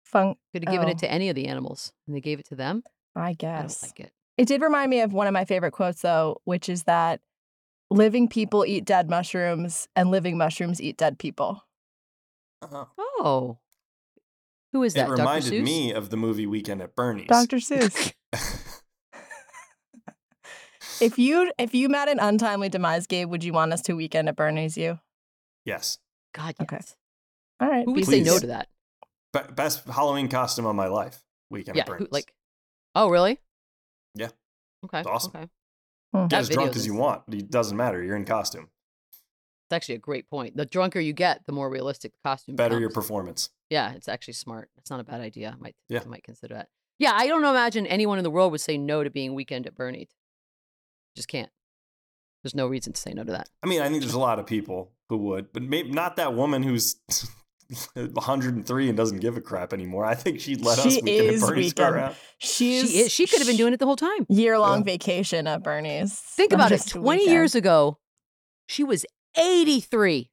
Fun Could have given Oh. it to any of the animals, and they gave it to them. I I guess. don't like it. It did remind me of one of my favorite quotes though, which is that living people eat dead mushrooms and living mushrooms eat dead people. Uh-huh. Oh, who is It that? Dr. reminded Seuss? me of the movie Weekend at Bernie's. Dr. Seuss. [laughs] if you if you met an untimely demise, Gabe, would you want us to weekend at Bernie's you? yes. God, Okay. All right. Who would be say no to that? Be- best Halloween costume of my life. Weekend yeah, at who, Bernie's. like, oh, really? Yeah. Okay. It's awesome. Okay. Hmm. Get as drunk as you want. It doesn't matter. You're in costume. It's actually a great point. The drunker you get, the more realistic the costume Better your performance. Yeah, it's actually smart. It's not a bad idea. I might Yeah. I might consider that. Yeah, I don't imagine anyone in the world would say no to being weekend at Bernie's. Just can't. There's no reason to say no to that. I mean, I think there's a lot of people who would, but maybe not that woman who's [laughs] [laughs] 103 and doesn't give a crap anymore. I think she'd let us She weekend at is Bernie's go weekend. around. She's she is, she could have been doing it the whole time. year long Yeah. vacation at Bernie's. Think not about it. 20 weekend. years ago, she was 83,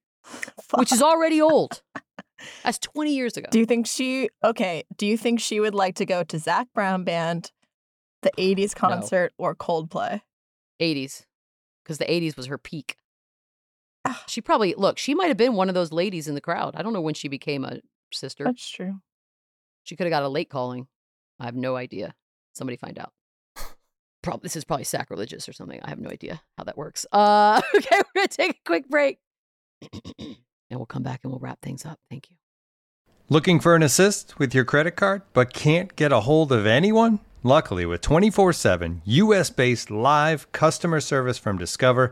which is already old. [laughs] That's 20 years ago. Do you think she okay? Do you think she would like to go to Zac Brown Band, the '80s concert, or Coldplay? 80s, because the 80s was her peak. Ah. She probably, look, she might have been one of those ladies in the crowd. I don't know when she became a sister. That's true. She could have got a late calling. I have no idea. Somebody find out. Probably this is probably sacrilegious or something. I have no idea how that works. Uh, [laughs] okay, we're gonna take a quick break. [clears throat] and we'll come back and we'll wrap things up. Thank you. Looking for an assist with your credit card but can't get a hold of anyone? Luckily, with 24 7 US based live customer service from Discover,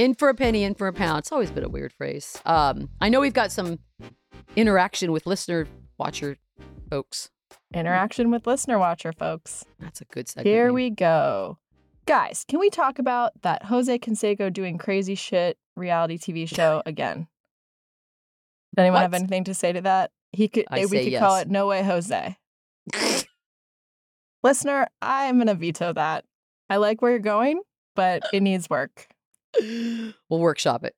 In for a penny, in for a pound. It's always been a weird phrase. Um, I know we've got some interaction with listener watcher folks. Interaction with listener watcher, folks. That's a good segment. Here we go. Guys, can we talk about that Jose Canseco doing crazy shit reality TV show [laughs] again? Does anyone have anything to say to that? He could I we say could call it No Way Jose. [laughs] Listener, I'm gonna veto that. I like where you're going, but it needs work. We'll workshop it.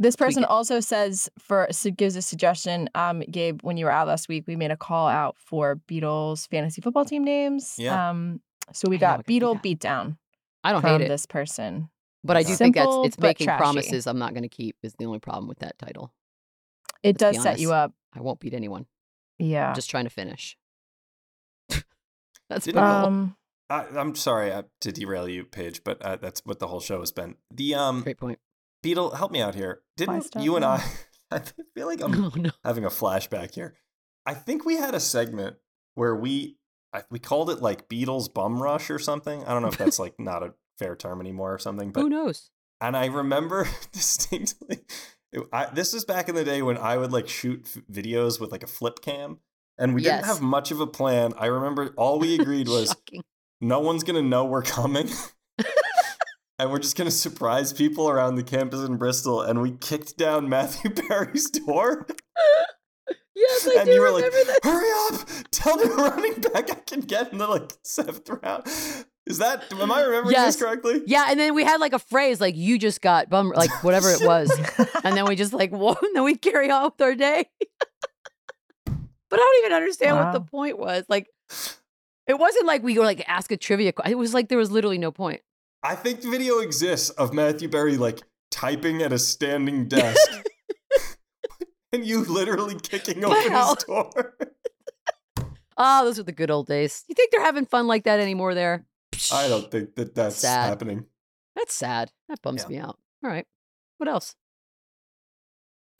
This person also says for gives a suggestion. Um, Gabe, when you were out last week, we made a call out for Beadle's fantasy football team names. Yeah. Um, so we I got do Beadle. Beatdown I don't hate it, this person. but I do think that's it's making trashy. promises I'm not going to keep. Is the only problem with that title. It Let's does set you up. I won't beat anyone. Yeah. I'm just trying to finish. [laughs] that's brutal. um, I, I'm sorry uh, to derail you, Paige, but uh, that's what the whole show has been. The um, Great point. Beadle, help me out here. Didn't stop you and? I? [laughs] I feel like I'm [laughs] Oh no. having a flashback here. I think we had a segment where we I, we called it like Beadle's Bum Rush or something. I don't know if that's like not a fair term anymore or something, but Who knows? and I remember [laughs] distinctly. it- I, this was back in the day when I would like shoot f- videos with like a flip cam, and we didn't have much of a plan. I remember all we agreed was Shocking. No one's gonna know we're coming. [laughs] And we're just gonna surprise people around the campus in Bristol, and we kicked down Matthew [laughs] Berry's door. Yes, I and do you were like, that. "Hurry up! Tell me running back I can get in the like seventh round." Is that? Am I remembering Yes. this correctly? Yeah, and then we had like a phrase like "you just got bum," like whatever it was, [laughs] and then we just like whoa, and then we carry on with our day. but I don't even understand what the point was. Like, it wasn't like we were like ask a trivia. que- It was like there was literally no point. I think the video exists of Matthew Berry like typing at a standing desk, [laughs] [laughs] and you literally kicking open Wow. his door. Oh, [laughs] those were the good old days. You think they're having fun like that anymore? There, I don't think that that's Sad. happening. That's sad. That bums Yeah. me out. All right. What else?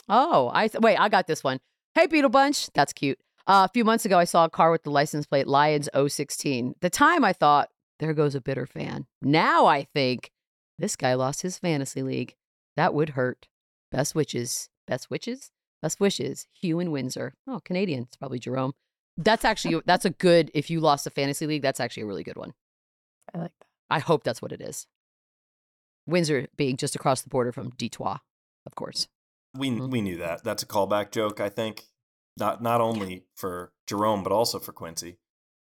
Oh, I th- wait. I got this one. Hey, Beadle Bunch. That's cute. Uh, a few months ago, I saw a car with the license plate Lions 016. At the time, I thought, there goes a bitter fan. Now I think this guy lost his fantasy league. That would hurt. Best wishes. Best wishes? Best wishes. Hugh and Windsor. Oh, Canadian. It's probably Jerome. That's actually [laughs] that's a good. If you lost a fantasy league, that's actually a really good one. I like that. I hope that's what it is. Windsor being just across the border from Detroit, of course. We Mhm. we knew that. That's a callback joke. I think not not only for Jerome but also for Quincy.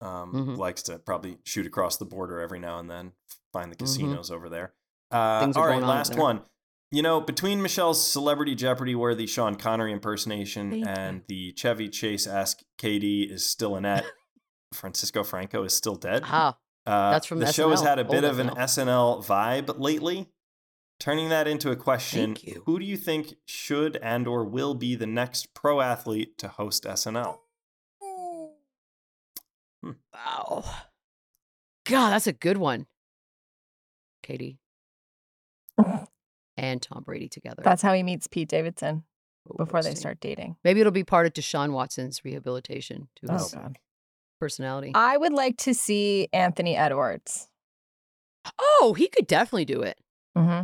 Um, Mhm. Likes to probably shoot across the border every now and then. Find the Mhm. casinos over there. Uh, all right, on last one. You know, between Michelle's Celebrity Jeopardy worthy Sean Connery impersonation Thank you. and the Chevy Chase Ask KD is still in a Net, [laughs] Francisco Franco is still dead. Ah, Uh, That's from the show has had a bit old of an SNL vibe lately. Turning that into a question, Thank you. who do you think should and or will be the next pro athlete to host SNL? wow. God, that's a good one. KD [laughs] and Tom Brady together. That's how he meets Pete Davidson Oh, before they start dating. Maybe it'll be part of Deshaun Watson's rehabilitation to Oh, his God. personality. I would like to see Anthony Edwards. oh, he could definitely do it. hmm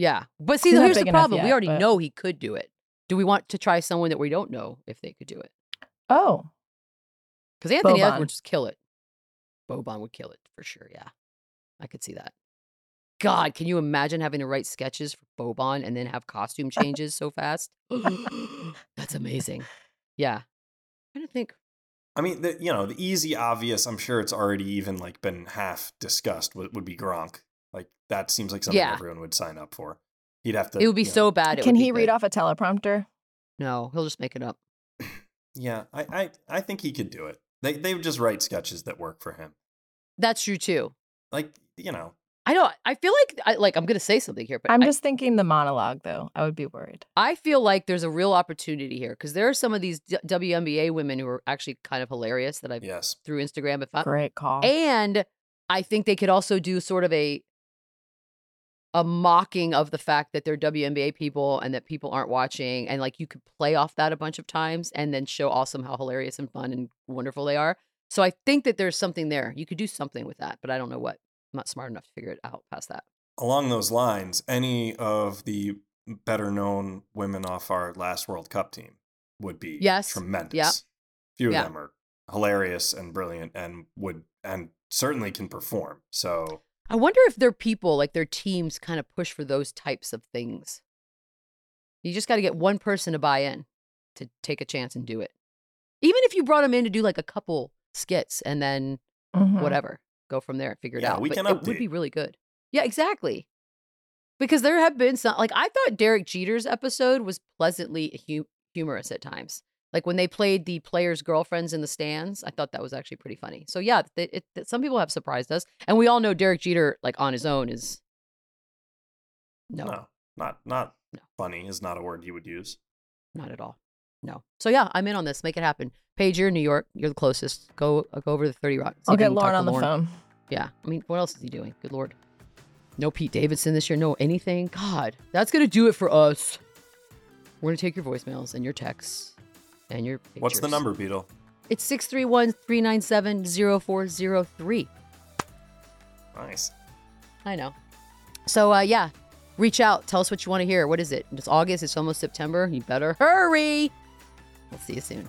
Yeah. But see, He's not here's the big enough problem. we yet, already but- know he could do it. Do we want to try someone that we don't know if they could do it? Oh, Because Anthony Boban. Edwards would just kill it. Boban would kill it for sure. Yeah. I could see that. God, can you imagine having to write sketches for Boban and then have costume changes so fast? [laughs] That's amazing. Yeah. I don't think. I mean, the, you know, the easy, obvious. I'm sure it's already even like been half discussed. Would, would be Gronk. Like that seems like something Yeah. everyone would sign up for. He'd have to. It would be you know- so bad. Can he read good. off a teleprompter? No, he'll just make it up. [laughs] Yeah, I, I, I think he could do it. They, they would just write sketches that work for him. That's true too. Like you know, I don't. I feel like I like. I'm going to say something here, but I'm I- just thinking the monologue, though. I would be worried. I feel like there's a real opportunity here because there are some of these D- WNBA women who are actually kind of hilarious that I've yes. through Instagram. If I, Great call. and I think they could also do sort of a a mocking of the fact that they're WNBA people and that people aren't watching, and like you could play off that a bunch of times and then show awesome how hilarious and fun and wonderful they are. So I think that there's something there. You could do something with that, but I don't know what. I'm not smart enough to figure it out past that. Along those lines, any of the better known women off our last World Cup team would be Yes. tremendous. Yeah. Few of Yeah. them are hilarious and brilliant and would and certainly can perform. So I wonder if their people, like their teams, kind of push for those types of things. You just got to get one person to buy in to take a chance and do it. Even if you brought them in to do like a couple skits and then Mhm. whatever, go from there and figure it Yeah, out. we But can it would be really good. Yeah, exactly. Because there have been some, like I thought Derek Jeter's episode was pleasantly hu- humorous at times. Like when they played the players' girlfriends in the stands, I thought that was actually pretty funny. So yeah, it, it, it- some people have surprised us, and we all know Derek Jeter, like on his own, is no, no, not not No. funny is not a word you would use. not at all. No. So yeah, I'm in on this. Make it happen. Paige, you're in New York. You're the closest. Go uh, go over to Thirty Rock. I'll get Lauren on the phone. Yeah. I mean, what else is he doing? Good lord. No Pete Davidson this year. No anything. God, that's gonna do it for us. We're gonna take your voicemails and your texts and your. Pictures. What's the number, Beadle? It's 631 397 0403. Nice. I know. So, uh, yeah, reach out. Tell us what you want to hear. What is it? It's August. It's almost September. You better hurry. We'll see you soon.